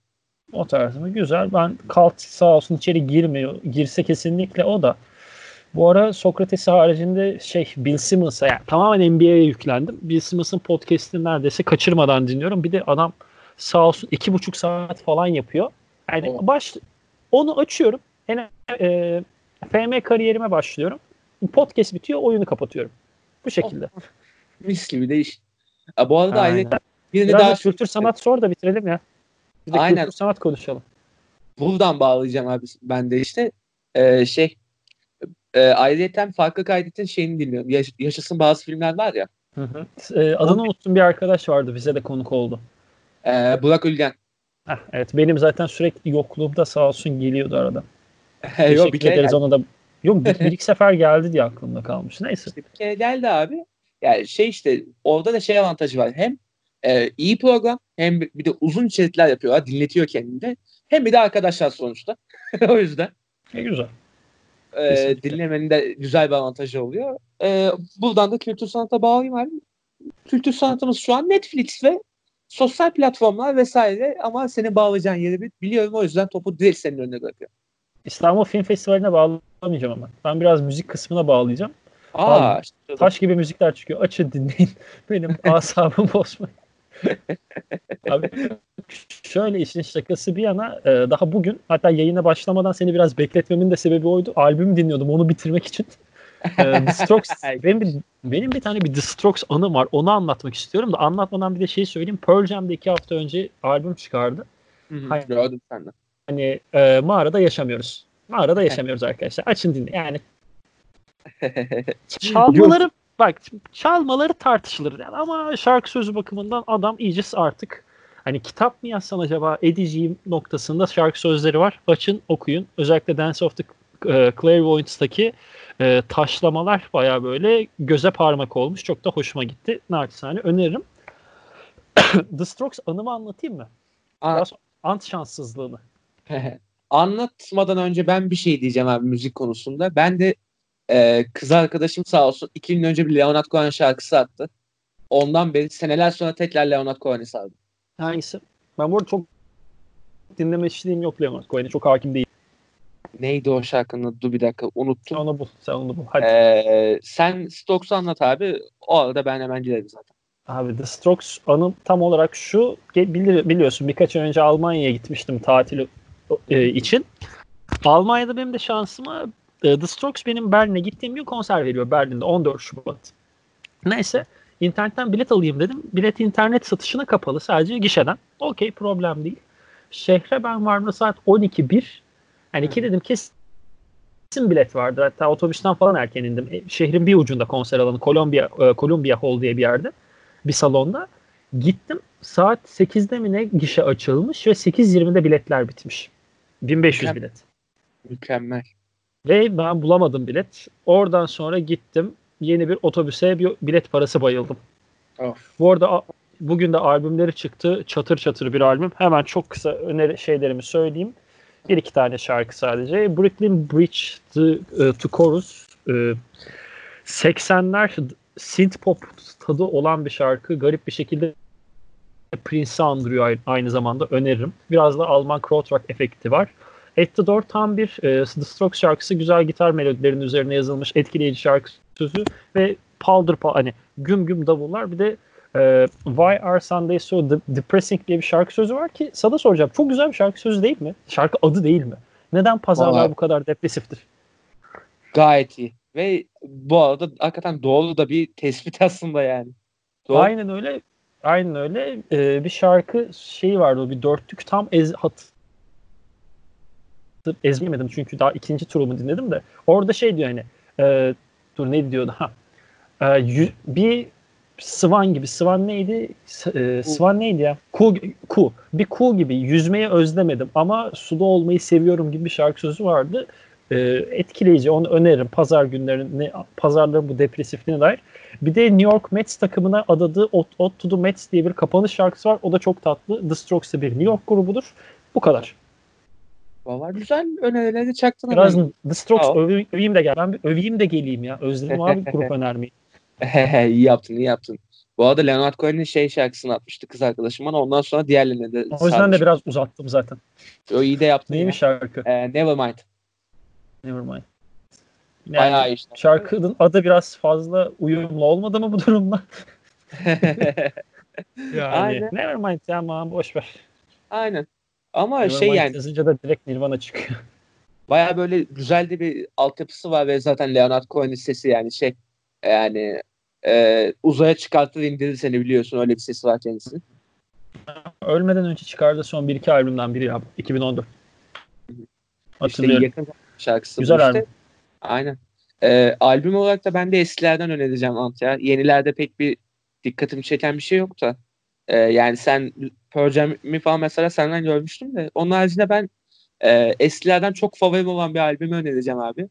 O tarz mı? Güzel. Ben Kalt sağ olsun içeri girmiyor. Girse kesinlikle o da. Bu ara Sokrates haricinde şey Bill Simmons'a yani tamamen NBA'ye yüklendim. Bill Simmons'ın podcast'ini neredeyse kaçırmadan dinliyorum. Bir de adam sağ olsun iki buçuk saat falan yapıyor. Yani oh. baş onu açıyorum. Yani, e, FM kariyerime başlıyorum. Podcast bitiyor, oyunu kapatıyorum. Bu şekilde. Oh. Mis gibi değiş. Ha, bu arada Aynen. birini Biraz daha kültür sanat sor da bitirelim ya. Bir de Aynen. kültür sanat konuşalım. Buradan bağlayacağım abi ben de işte. Ee, şey e, ayrıyeten farklı kaydetin şeyini dinliyorum. Yaş- yaşasın bazı filmler var ya. Hı hı. E, adını unuttum bir arkadaş vardı bize de konuk oldu. E, Burak Ülgen. Heh, evet benim zaten sürekli yokluğumda sağ olsun geliyordu arada. Yok, bir kere ederiz ona da. Yok bir, bir iki sefer geldi diye aklımda kalmış. Neyse. İşte bir kere geldi abi. Yani şey işte orada da şey avantajı var. Hem e, iyi program hem bir de uzun içerikler yapıyorlar. Dinletiyor kendini Hem bir de arkadaşlar sonuçta. o yüzden. Ne güzel. E, dinlemenin de güzel bir avantajı oluyor. E, buradan da kültür sanata bağlayayım abi. Kültür sanatımız şu an Netflix ve sosyal platformlar vesaire ama seni bağlayacağın yeri biliyorum o yüzden topu direkt senin önüne bırakıyorum. İstanbul Film Festivali'ne bağlamayacağım ama. Ben biraz müzik kısmına bağlayacağım. Aa, işte taş gibi müzikler çıkıyor. Açın dinleyin. Benim asabım bozmayın. Abi şöyle işin şakası bir yana e, daha bugün hatta yayına başlamadan seni biraz bekletmemin de sebebi oydu. Albümü dinliyordum onu bitirmek için. E, The Strokes benim bir, benim bir tane bir The Strokes anım var. Onu anlatmak istiyorum da anlatmadan bir de şey söyleyeyim. Pearl Jam'de iki hafta önce albüm çıkardı. Hani, Gördüm senden. Hani e, mağarada yaşamıyoruz. Mağarada yaşamıyoruz arkadaşlar. Açın dinle. Yani çalmaları bak çalmaları tartışılır yani ama şarkı sözü bakımından adam iyice artık hani kitap mı yazsan acaba edeceğim noktasında şarkı sözleri var. Açın okuyun. Özellikle Dance of the e, Clairvoyance'daki e, taşlamalar baya böyle göze parmak olmuş. Çok da hoşuma gitti. Naçizane öneririm. The Strokes anımı anlatayım mı? Biraz ant şanssızlığını. Anlatmadan önce ben bir şey diyeceğim abi müzik konusunda. Ben de e, kız arkadaşım sağ olsun iki gün önce bir Leonard Cohen şarkısı attı. Ondan beri seneler sonra tekrar Leonard Cohen'i sardım. Hangisi? Ben bu arada çok dinleme işliğim yok Leonard Cohen'e. Çok hakim değil. Neydi o şarkının adı? Bir dakika unuttum. Sen onu bul. Sen onu bul. Hadi. Ee, sen Strokes'u anlat abi. O arada ben hemen girerim zaten. Abi The Strokes anım tam olarak şu. Bilir, biliyorsun birkaç ay önce Almanya'ya gitmiştim tatil e, için. Almanya'da benim de şansıma e, The Strokes benim Berlin'e gittiğim gün konser veriyor Berlin'de 14 Şubat. Neyse internetten bilet alayım dedim. Bilet internet satışına kapalı sadece gişeden. Okey problem değil. Şehre ben varma saat 12.1 yani ki dedim kesin bilet vardı. Hatta otobüsten falan erken indim. E, şehrin bir ucunda konser alanı Columbia, e, Columbia Hall diye bir yerde. Bir salonda. Gittim saat 8'de mi ne gişe açılmış ve 8.20'de biletler bitmiş. 1500 Mükemmel. bilet. Mükemmel. Ve ben bulamadım bilet. Oradan sonra gittim. Yeni bir otobüse bir bilet parası bayıldım. Of. Bu arada bugün de albümleri çıktı. Çatır çatır bir albüm. Hemen çok kısa öneri şeylerimi söyleyeyim. Bir iki tane şarkı sadece. Brooklyn Bridge the, uh, to Chorus. Uh, 80'ler synth pop tadı olan bir şarkı. Garip bir şekilde Prince'i andırıyor aynı zamanda öneririm. Biraz da Alman krautrock efekti var. At the Door tam bir e, The Strokes şarkısı. Güzel gitar melodilerinin üzerine yazılmış etkileyici şarkı sözü ve paldır pal hani güm güm davullar. Bir de e, Why Are Sundays So Depressing diye bir şarkı sözü var ki sana soracağım. Çok güzel bir şarkı sözü değil mi? Şarkı adı değil mi? Neden pazarlar Vallahi, bu kadar depresiftir? Gayet iyi. Ve bu arada hakikaten doğru da bir tespit aslında yani. Doğru. Aynen öyle. Aynen öyle. Ee, bir şarkı şeyi vardı. Bir dörtlük tam ez, hat, ezmeyemedim çünkü daha ikinci turumu dinledim de. Orada şey diyor hani e, dur ne diyordu ha e, bir Swan gibi. Swan neydi? E, Swan neydi ya? Ku, ku. Bir ku gibi. Yüzmeyi özlemedim ama suda olmayı seviyorum gibi bir şarkı sözü vardı. E, etkileyici. Onu öneririm. Pazar günlerinde pazarların bu depresifliğine dair. Bir de New York Mets takımına adadığı Ot, Ot to the Mets diye bir kapanış şarkısı var. O da çok tatlı. The Strokes bir New York grubudur. Bu kadar. Valla güzel önerileri çaktın. Biraz hemen. The Strokes öveyim, öveyim de gel. Ben bir öveyim de geleyim ya. Özledim abi grup önermeyi. iyi yaptın iyi yaptın. Bu arada Leonard Cohen'in şey şarkısını atmıştı kız arkadaşım bana. Ondan sonra diğerlerine de O yüzden de biraz uzattım zaten. O iyi de yaptın. Neymiş ya. şarkı? Ee, Nevermind. Nevermind. Yani Bayağı işte. Şarkının adı biraz fazla uyumlu olmadı mı bu durumda? yani Aynen. Nevermind ya aman boş ver. Aynen. Ama Nevermind şey yani. yazınca da direkt Nirvana çıkıyor. Baya böyle güzel de bir altyapısı var ve zaten Leonard Cohen'in sesi yani şey yani e, uzaya çıkartır indirir seni biliyorsun öyle bir sesi var kendisinin. Ölmeden önce çıkardığı son bir iki albümden biri ya 2014. Hatırlıyorum. İşte yakın şarkısı. Güzel işte. albüm. Aynen. E, albüm olarak da ben de eskilerden önereceğim Ant ya. Yenilerde pek bir dikkatimi çeken bir şey yok da. E, yani sen Pearl Jam'i falan mesela senden görmüştüm de. Onun haricinde ben e, eskilerden çok favorim olan bir albümü önereceğim abi.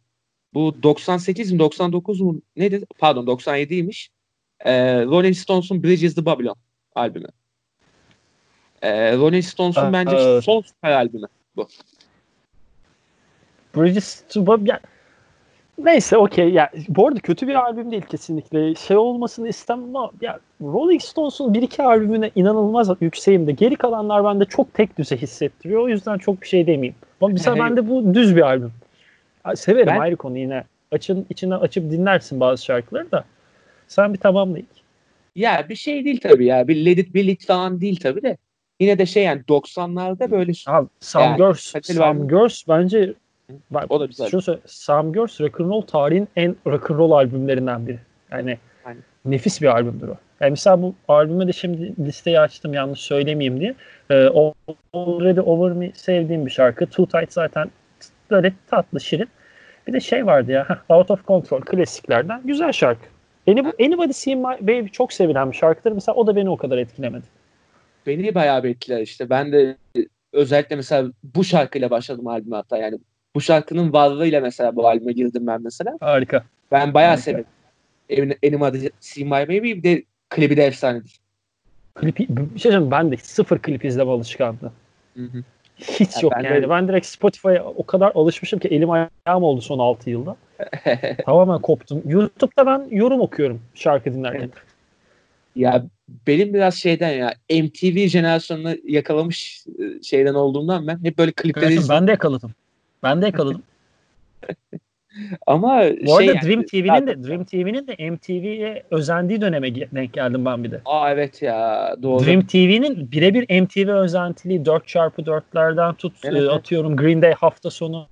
Bu 98 mi 99 mu neydi? Pardon 97'ymiş. E, Rolling Stones'un Bridges the Babylon albümü. E, Rolling Stones'un bence son süper albümü bu. Bridges to Babylon Neyse okey. Ya, bu arada kötü bir albüm değil kesinlikle. Şey olmasını istemem ama ya, Rolling Stones'un bir iki albümüne inanılmaz yükseğim de geri kalanlar bende çok tek düze hissettiriyor. O yüzden çok bir şey demeyeyim. Ama mesela bende bu düz bir albüm. Severim ben... ayrı konu yine. Açın içine açıp dinlersin bazı şarkıları da. Sen bir tamamla ilk. Ya bir şey değil tabii ya. Bir Let It Be Lit falan değil tabii de. Yine de şey yani 90'larda böyle Abi, Some yani, Girls, Some Girls bence Bak, o da güzel. Şunu söyle, Sam Girls rock'n'roll tarihin en rock'n'roll albümlerinden biri. Yani Aynen. nefis bir albümdür o. Yani mesela bu albüme de şimdi listeyi açtım yanlış söylemeyeyim diye. Ee, Already Over Me sevdiğim bir şarkı. Too Tight zaten böyle tatlı, şirin. Bir de şey vardı ya, Out of Control klasiklerden. Güzel şarkı. Anybody See My Baby çok sevilen bir şarkıdır. Mesela o da beni o kadar etkilemedi. Beni bayağı bir etkiler işte. Ben de özellikle mesela bu şarkıyla başladım albüme hatta yani. Bu şarkının varlığıyla mesela bu albüme girdim ben mesela. Harika. Ben bayağı Harika. severim. Anybody See My Baby de klibi de efsanedir. Klipi, bir şey ben de sıfır klip izleme alışkanlığı. Hı hı. Hiç ya yok ben yani. De... Ben direkt Spotify'a o kadar alışmışım ki elim ayağım oldu son 6 yılda. Tamamen koptum. YouTube'da ben yorum okuyorum şarkı dinlerken. Ya benim biraz şeyden ya MTV jenerasyonunu yakalamış e, şeyden olduğundan ben hep böyle klipleri evet, Ben de yakaladım. Ben de yakaladım. Ama Bu arada şey Dream yani, TV'nin de Dream TV'nin de MTV'ye özendiği döneme denk geldim ben bir de. Aa evet ya doğru. Dream TV'nin birebir MTV özentiliği 4x4'lerden tut evet, atıyorum Green Day hafta sonu.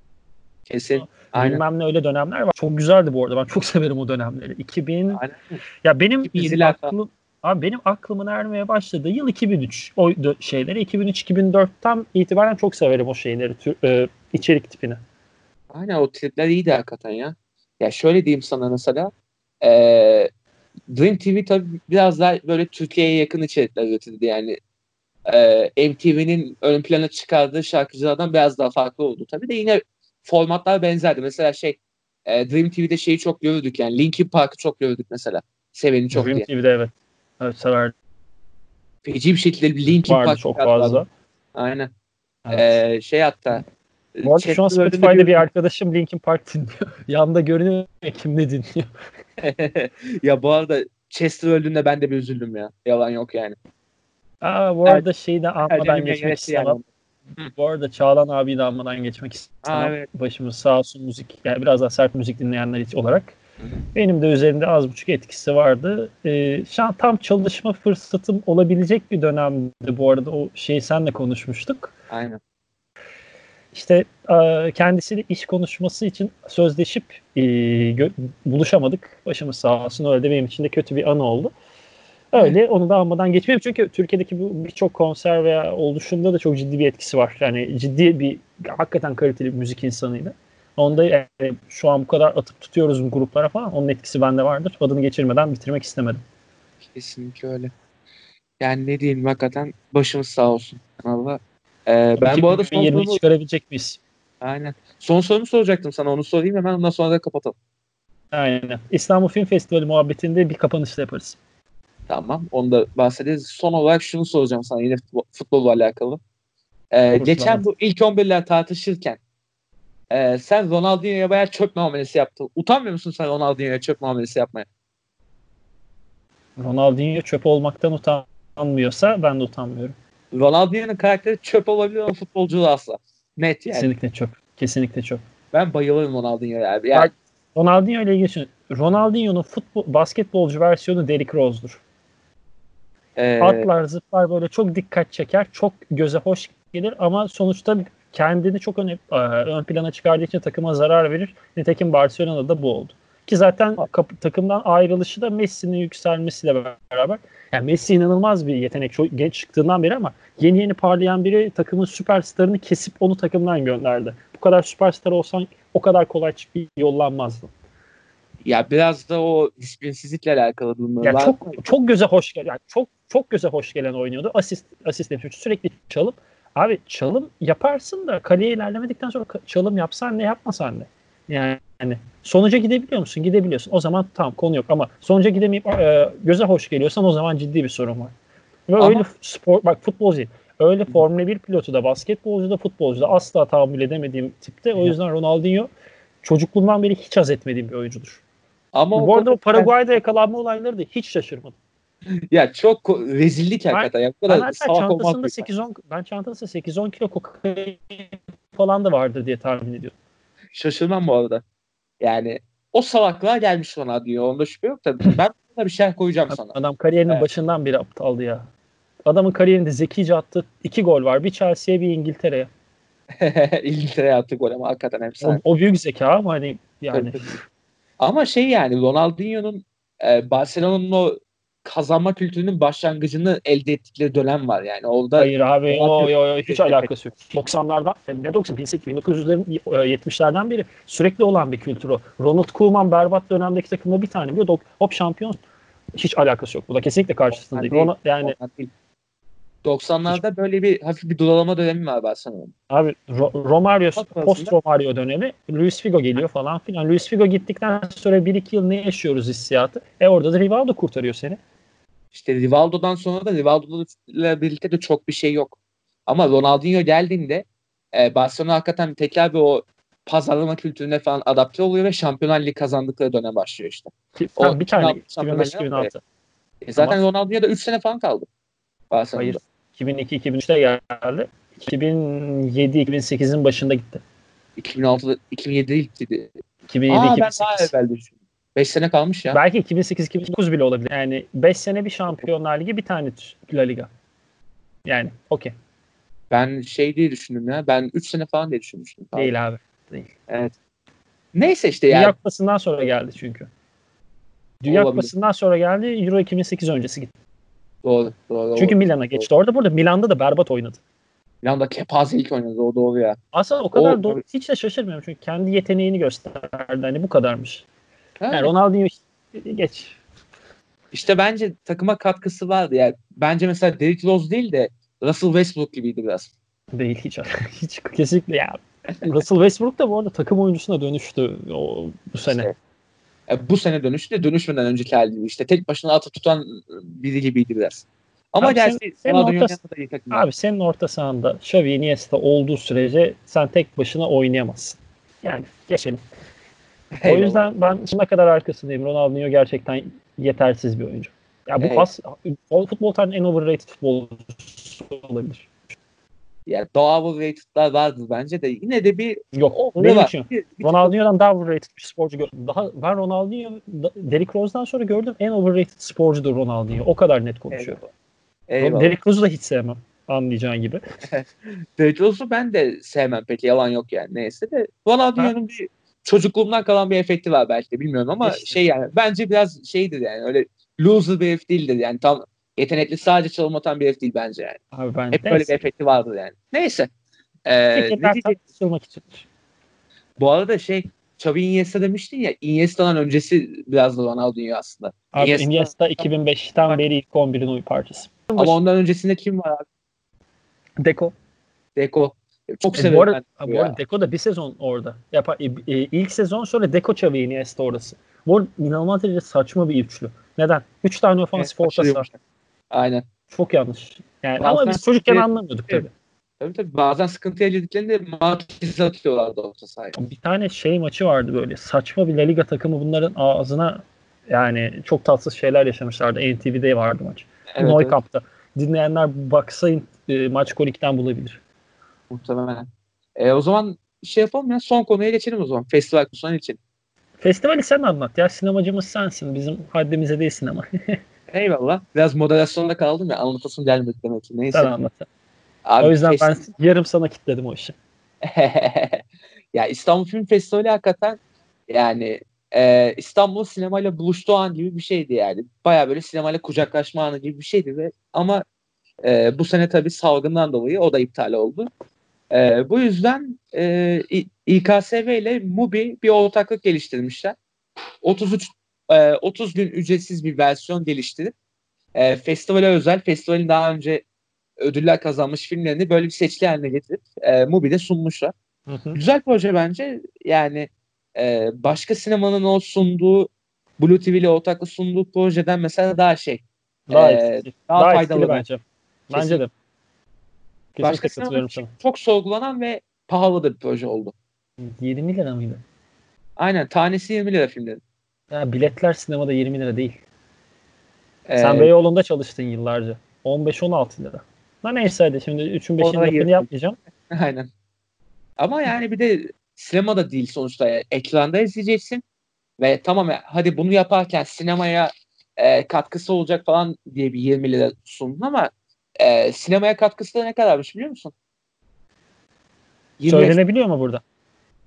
Kesin. Aynen. Bilmem ne öyle dönemler var. Çok güzeldi bu arada. Ben çok severim o dönemleri. 2000 Aynen. Ya benim aklım Abi benim aklımın ermeye başladığı yıl 2003. O şeyleri 2003-2004'ten itibaren çok severim o şeyleri, tür, e, içerik tipini. Aynen o tripler iyiydi hakikaten ya. Ya şöyle diyeyim sana mesela e, Dream TV tabii biraz daha böyle Türkiye'ye yakın içerikler üretildi yani. E, MTV'nin ön plana çıkardığı şarkıcılardan biraz daha farklı oldu. Tabii de yine formatlar benzerdi. Mesela şey e, Dream TV'de şeyi çok gördük yani Linkin Park'ı çok gördük mesela. Seveni çok Dream diye. TV'de evet. Evet severdim. Feci bir şekilde Linkin Park çok fazla. Aynen. Evet. Ee, şey hatta bu arada şu an Spotify'da bir arkadaşım Linkin Park dinliyor. Yanında görünüyor kim ne dinliyor. ya bu arada Chester öldüğünde ben de bir üzüldüm ya. Yalan yok yani. Aa, bu arada şeyi de anmadan geçmek istemem. Yani. Bu arada Çağlan abi de anmadan geçmek istemem. Aa, evet. Başımız sağ olsun müzik. Yani biraz daha sert müzik dinleyenler olarak. Benim de üzerinde az buçuk etkisi vardı. Ee, şu an tam çalışma fırsatım olabilecek bir dönemdi bu arada. O şeyi senle konuşmuştuk. Aynen. İşte e, kendisiyle iş konuşması için sözleşip e, buluşamadık. Başımız sağ olsun öyle de benim için de kötü bir anı oldu. Öyle evet. onu da almadan geçmeyeyim çünkü Türkiye'deki bu birçok konser veya oluşumda da çok ciddi bir etkisi var. Yani ciddi bir hakikaten kaliteli bir müzik insanıydı. Onda yani şu an bu kadar atıp tutuyoruz bu gruplara falan. Onun etkisi bende vardır. Adını geçirmeden bitirmek istemedim. Kesinlikle öyle. Yani ne diyeyim hakikaten başımız sağ olsun. Allah. Ee, ben bu arada son sorumu... çıkarabilecek miyiz? Aynen. Son sorumu soracaktım sana. Onu sorayım hemen ondan sonra da kapatalım. Aynen. İstanbul Film Festivali muhabbetinde bir kapanışla yaparız. Tamam. Onu da bahsederiz. Son olarak şunu soracağım sana yine futbol, futbolla alakalı. Ee, geçen bu ilk 11'ler tartışırken ee, sen Ronaldinho'ya bayağı çöp muamelesi yaptın. Utanmıyor musun sen Ronaldinho'ya çöp muamelesi yapmaya? Ronaldinho çöp olmaktan utanmıyorsa ben de utanmıyorum. Ronaldinho'nun karakteri çöp olabilir ama futbolcu asla. Net yani. Kesinlikle çöp. Kesinlikle çöp. Ben bayılırım Ronaldinho'ya abi. Yani... Ronaldinho ile ilgili Ronaldinho'nun futbol, basketbolcu versiyonu Derrick Rose'dur. Ee... Atlar, zıplar böyle çok dikkat çeker. Çok göze hoş gelir ama sonuçta kendini çok ön, e, ön plana çıkardığı için takıma zarar verir. Nitekim Barcelona'da da bu oldu. Ki zaten takımdan ayrılışı da Messi'nin yükselmesiyle beraber. Yani Messi inanılmaz bir yetenek. Çok genç çıktığından beri ama yeni yeni parlayan biri takımın süperstarını kesip onu takımdan gönderdi. Bu kadar süperstar olsan o kadar kolay çıkıp yollanmazdın. Ya biraz da o disiplinsizlikle alakalı durumlar ya Çok çok göze hoş gelen yani çok çok göze hoş gelen oynuyordu. Asist asist. Sürekli çalıp Abi çalım yaparsın da kaleye ilerlemedikten sonra çalım yapsan ne yapmasan ne? Yani sonuca gidebiliyor musun? Gidebiliyorsun. O zaman tamam konu yok ama sonuca gidemeyip e, göze hoş geliyorsan o zaman ciddi bir sorun var. Ve ama... öyle spor bak futbolcu değil. Öyle Formula 1 pilotu da basketbolcu da futbolcu da asla tahammül edemediğim tipte. O yüzden Ronaldinho çocukluğumdan beri hiç haz etmediğim bir oyuncudur. Ama Bu arada o Paraguay'da yakalanma olayları da hiç şaşırmadım ya çok rezillik hakikaten. Ya. Ben, çantasında 8-10 ben çantasında 8-10 kilo kokain falan da vardır diye tahmin ediyorum. Şaşırmam bu arada. Yani o salaklığa gelmiş ona diyor. Onda şüphe yok da ben buna bir şey koyacağım sana. Adam kariyerinin evet. başından beri aptaldı ya. Adamın kariyerinde zekice attı. iki gol var. Bir Chelsea'ye bir İngiltere'ye. İngiltere'ye attı gol ama hakikaten hepsi. O, o büyük zeka ama hani yani. ama şey yani Ronaldinho'nun e, Barcelona'nın o kazanma kültürünün başlangıcını elde ettikleri dönem var yani. Orada Hayır abi o, o, o, hiç alakası yok. 90'lardan ne 90 1900'lerin 70'lerden beri sürekli olan bir kültür o. Ronald Koeman berbat dönemdeki takımda bir tane biliyor. Hop şampiyon. Hiç alakası yok. Bu da kesinlikle karşısında değil. Ronald, yani değil. 90'larda böyle bir hafif bir dolama dönemi var Barcelona'nın. Abi Ro- Romario post Romario dönemi Luis Figo geliyor falan filan. Luis Figo gittikten sonra 1-2 yıl ne yaşıyoruz hissiyatı? E orada da Rivaldo kurtarıyor seni. İşte Rivaldo'dan sonra da Rivaldo'yla birlikte de çok bir şey yok. Ama Ronaldinho geldiğinde e, Barcelona hakikaten tekrar bir o pazarlama kültürüne falan adapte oluyor ve Şampiyonlar Ligi kazandıkları dönem başlıyor işte. O, bir tane 2005-2006. E, zaten Ronaldinho da 3 sene falan kaldı. Barcelona'da. Hayır 2002-2003'te geldi. 2007-2008'in başında gitti. 2006'da 2007'de gitti. 2007 Aa, 2008. ben daha evvel. 5 sene kalmış ya. Belki 2008-2009 bile olabilir. Yani 5 sene bir Şampiyonlar Ligi bir tane La Liga. Yani okey. Ben şey diye düşündüm ya. Ben 3 sene falan diye düşünmüştüm. Falan. Değil abi. Değil. Evet. Neyse işte yani. Dünya Kupası'ndan sonra geldi çünkü. Dünya Olabilir. Kupası'ndan sonra geldi. Euro 2008 öncesi gitti. Doğru. doğru Çünkü Milan'a geçti. Doğru. Orada burada Milan'da da berbat oynadı. Milan'da kepazelik oynadı. O doğru ya. Aslında o kadar o, doğru. Hiç de şaşırmıyorum. Çünkü kendi yeteneğini gösterdi. Hani bu kadarmış. Yani Ronaldinho geç. İşte bence takıma katkısı vardı. Yani bence mesela Derrick Rose değil de Russell Westbrook gibiydi biraz. Değil hiç. hiç kesinlikle ya. Russell Westbrook da bu arada takım oyuncusuna dönüştü o, bu sene. İşte, e, bu sene dönüştü de dönüşmeden önceki hali. İşte tek başına atı tutan biri gibiydi biraz. Ama abi gerçi sen, senin orta, da Abi senin orta sahanda Xavi Iniesta olduğu sürece sen tek başına oynayamazsın. Yani geçelim. Eyvallah. O yüzden ben ne kadar arkasındayım. Ronaldinho gerçekten yetersiz bir oyuncu. Ya bu pas futbol tarihinin en overrated futbolcusu olabilir. Yani daha overrated'lar vardır bence de yine de bir yok benim var. için. Bir, bir Ronaldinho'dan daha overrated bir sporcu gördüm. Daha ben Ronaldinho Derrick Rose'dan sonra gördüm en overrated sporcudur Ronaldinho. O kadar net konuşuyor. Eyvallah. Eyvallah. Derrick Rose'u da hiç sevmem anlayacağın gibi. Derrick Rose'u ben de sevmem peki yalan yok yani neyse de Ronaldinho'nun bir çocukluğumdan kalan bir efekti var belki de bilmiyorum ama işte. şey yani bence biraz şeydir yani öyle loser bir herif değildir yani tam yetenekli sadece çalım atan bir herif değil bence yani. Abi ben Hep neyse. böyle bir efekti vardır yani. Neyse. Ee, Peki, için. Bu arada şey Xavi Iniesta demiştin ya Iniesta'dan öncesi biraz da Ronaldinho aslında. Abi Iniesta, Iniesta 2005'ten beri ilk 11'in uy parçası. Ama ondan öncesinde kim var abi? Deko. Deko. Çok e, severim. Bu arada, ben bu arada Deko da bir sezon orada. Yapa, e, e, ilk sezon sonra Deko Xavi Iniesta orası. Bu arada inanılmaz derece saçma bir üçlü. Neden? Üç tane ofansif evet, var. Aynen. Çok yanlış. Yani bazen ama biz çocukken anlamıyorduk tabii. Tabii tabii. Bazen sıkıntı yaşadıklarında maç atıyorlardı orta sahaya. Bir tane şey maçı vardı böyle. Saçma bir La Liga takımı bunların ağzına yani çok tatsız şeyler yaşamışlardı. NTV'de vardı maç. Evet, Neukamp'ta. Evet. Dinleyenler baksayın e, maç kolikten bulabilir. Muhtemelen. E, o zaman şey yapalım ya son konuya geçelim o zaman. Festival konusundan için. Festivali sen anlat ya. Sinemacımız sensin. Bizim haddimize değil sinema. Eyvallah. Biraz moderasyonda kaldım ya. Anlatasım gelmedi demek ki. Neyse. Sen anlat. Abi, o yüzden festival... ben yarım sana kitledim o işi. ya İstanbul Film Festivali hakikaten yani e, İstanbul sinemayla buluştuğu an gibi bir şeydi yani. Baya böyle sinemayla kucaklaşma anı gibi bir şeydi ve ama e, bu sene tabii salgından dolayı o da iptal oldu. E, bu yüzden e, İKSV ile MUBI bir ortaklık geliştirmişler. 33 e, 30 gün ücretsiz bir versiyon geliştirip e, festivale özel, festivalin daha önce ödüller kazanmış filmlerini böyle bir seçili haline getirip e, MUBI'de sunmuşlar. Hı hı. Güzel proje bence. Yani e, başka sinemanın o sunduğu Blue TV ile ortaklı sunduğu projeden mesela daha şey daha, e, daha, daha faydalı bence. Bence de. Başka sinema sana. çok sorgulanan ve pahalı bir proje oldu. 20 lira mıydı? Aynen. Tanesi 20 lira filmlerin. Ya biletler sinemada 20 lira değil. Ee, Sen Beyoğlu'nda çalıştın yıllarca. 15-16 lira. Ha neyse hadi şimdi 3'ün 5'in lafını yapmayacağım. Aynen. Ama yani bir de sinemada değil sonuçta. Yani ekranda izleyeceksin. Ve tamam hadi bunu yaparken sinemaya e, katkısı olacak falan diye bir 20 lira sundun ama e, sinemaya katkısı da ne kadarmış biliyor musun? 25, Söylenebiliyor mu burada?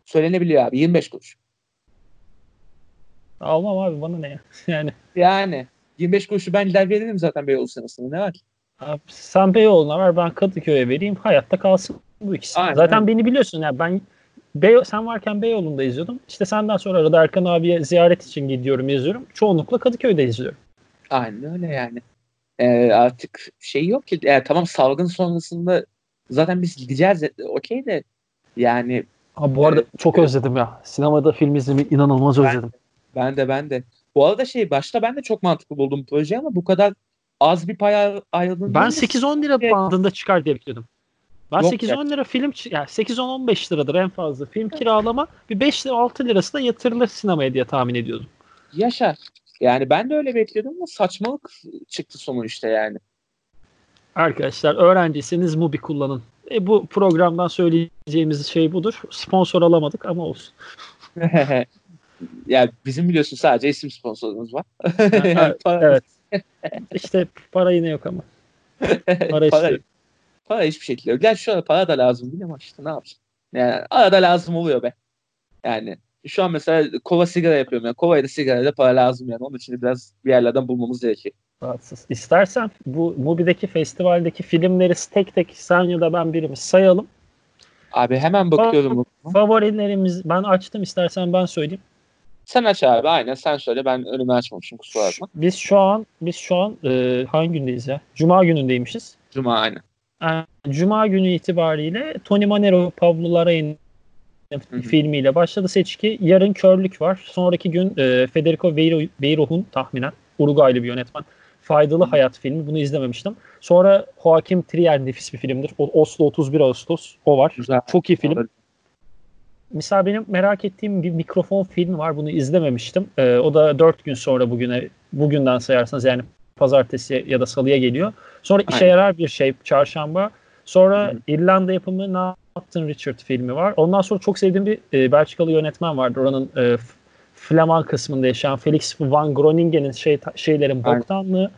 Söylenebiliyor abi. 25 kuruş. Almam abi bana ne ya? Yani. Yani. 25 kuruşu ben gider veririm zaten Beyoğlu sinemasına. Ne var ki? Abi, sen Beyoğlu'na ver ben Kadıköy'e vereyim. Hayatta kalsın bu ikisi. Aynen. Zaten beni biliyorsun yani ben Bey, sen varken Beyoğlu'nda izliyordum. İşte senden sonra arada Erkan abiye ziyaret için gidiyorum yazıyorum. Çoğunlukla Kadıköy'de izliyorum. Aynen öyle yani. Ee, artık şey yok ki. Yani tamam salgın sonrasında zaten biz gideceğiz. Okey de yani. Abi bu arada evet, çok özledim ya. Sinemada film izlemeyi inanılmaz ben, özledim. Ben de ben de. Bu arada şey başta ben de çok mantıklı buldum projeyi ama bu kadar az bir pay ayrıldığını Ben 8-10 lira şey... bandında çıkar diye bekliyordum. Ben 8-10 lira film yani 8-10-15 liradır en fazla film kiralama bir 5 lira 6 lirası da yatırılır sinemaya diye tahmin ediyordum. Yaşar. Yani ben de öyle bekliyordum ama saçmalık çıktı sonu işte yani. Arkadaşlar öğrenciyseniz Mubi kullanın. E, bu programdan söyleyeceğimiz şey budur. Sponsor alamadık ama olsun. yani bizim biliyorsun sadece isim sponsorumuz var. yani evet. İşte para yine yok ama. Para, para, para hiçbir şekilde yok. Gerçi şu anda para da lazım değil ama işte ne yapacağım. Yani arada lazım oluyor be. Yani şu an mesela kova sigara yapıyorum. Yani kovaya da sigara da para lazım yani. Onun için biraz bir yerlerden bulmamız gerekiyor. Rahatsız. İstersen bu Mubi'deki festivaldeki filmleri tek tek sen ya da ben birimiz sayalım. Abi hemen bakıyorum. Fa- favorilerimiz ben açtım istersen ben söyleyeyim. Sen aç abi aynen sen söyle ben önümü açmamışım kusura bakma. Biz şu an biz şu an e, hangi gündeyiz ya? Cuma günündeymişiz. Cuma aynen. Yani, Cuma günü itibariyle Tony Manero, Pablo Larraín filmiyle başladı seçki. Yarın Körlük var. Sonraki gün e, Federico Beiroh'un tahminen Uruguaylı bir yönetmen. Faydalı. Hayat filmi. Bunu izlememiştim. Sonra Joaquim Trier nefis bir filmdir. O, Oslo 31 Ağustos. O var. Güzel. Çok iyi film. Misal benim merak ettiğim bir mikrofon filmi var. Bunu izlememiştim. Ee, o da 4 gün sonra bugüne bugünden sayarsanız yani pazartesi ya da salıya geliyor. Sonra Aynen. işe yarar bir şey çarşamba. Sonra Hı. İrlanda yapımı Nathan Richard filmi var. Ondan sonra çok sevdiğim bir e, Belçikalı yönetmen vardı. Oranın e, Flaman kısmında yaşayan Felix van Groningen'in şey, şeylerin boktanlığı.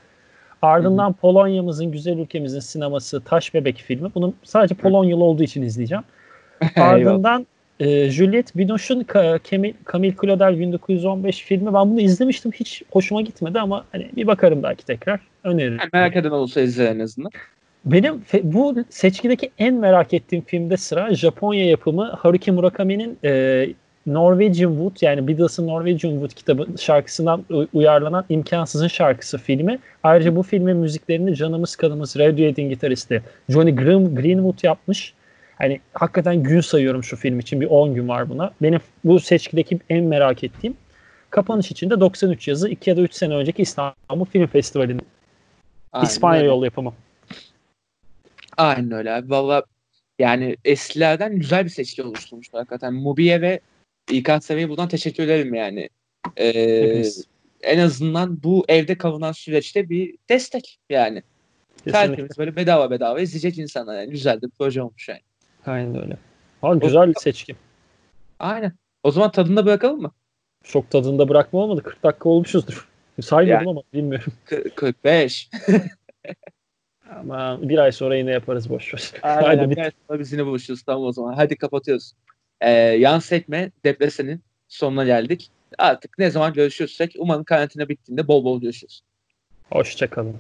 Ardından Hı-hı. Polonya'mızın, güzel ülkemizin sineması Taş Bebek filmi. Bunu sadece Polonyalı olduğu için izleyeceğim. Ardından e, Juliette Binoche'un Camille, Camille Claudel 1915 filmi. Ben bunu izlemiştim. Hiç hoşuma gitmedi ama hani bir bakarım belki tekrar. Öneririm. Yani merak eden olursa izle en azından. Benim bu seçkideki en merak ettiğim filmde sıra Japonya yapımı Haruki Murakami'nin e, Norwegian Wood yani Beatles'ın Norwegian Wood kitabı şarkısından uyarlanan İmkansızın şarkısı filmi. Ayrıca bu filmin müziklerini canımız kanımız Radiohead'in gitaristi Johnny Greenwood yapmış. Hani hakikaten gün sayıyorum şu film için. Bir 10 gün var buna. Benim bu seçkideki en merak ettiğim kapanış için de 93 yazı 2 ya da 3 sene önceki İstanbul Film Festivali'nin İspanya yol yapımı. Aynen öyle abi. Valla yani eskilerden güzel bir seçki oluşturmuşlar hakikaten. Mubiye ve İKSV'ye buradan teşekkür ederim yani. Ee, en azından bu evde kalınan süreçte bir destek yani. Tertemiz böyle bedava bedava izleyecek insanlar yani. Güzel de bir proje olmuş yani. Aynen öyle. Ha, güzel bir seçki. Aynen. O zaman tadında bırakalım mı? Çok tadında bırakma olmadı. 40 dakika olmuşuzdur. Saymadım yani, ama bilmiyorum. 45. Ama bir ay sonra yine yaparız boş ver. Aynen, bir ay sonra biz yine buluşuruz. Tamam o zaman. Hadi kapatıyoruz. Ee, yan sekme depresenin sonuna geldik. Artık ne zaman görüşürsek umarım karantina bittiğinde bol bol görüşürüz. Hoşçakalın.